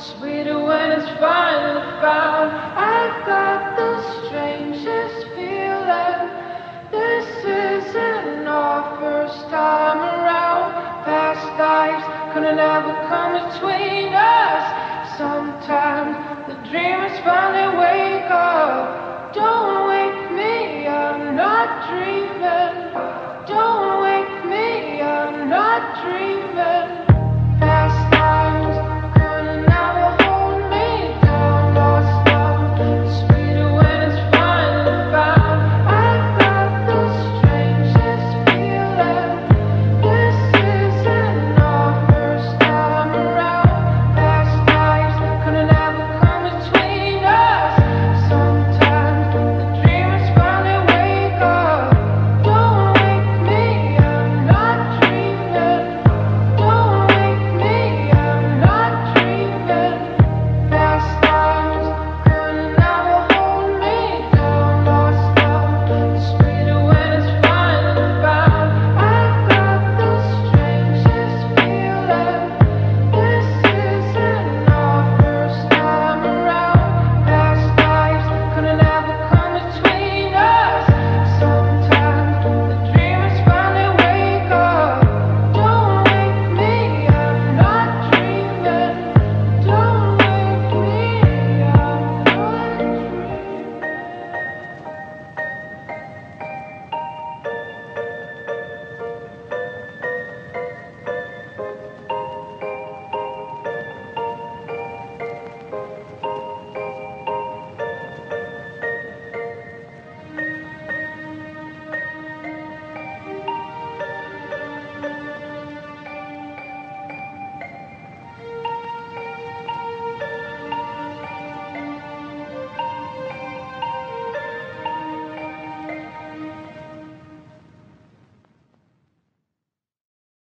sweeter when it's finally found. I've got the strangest feeling. This isn't our first time around. Past lives couldn't ever come between us. Sometimes the dreamers finally wake up. Don't wake me, I'm not dreaming. Don't wake me, I'm not dreaming.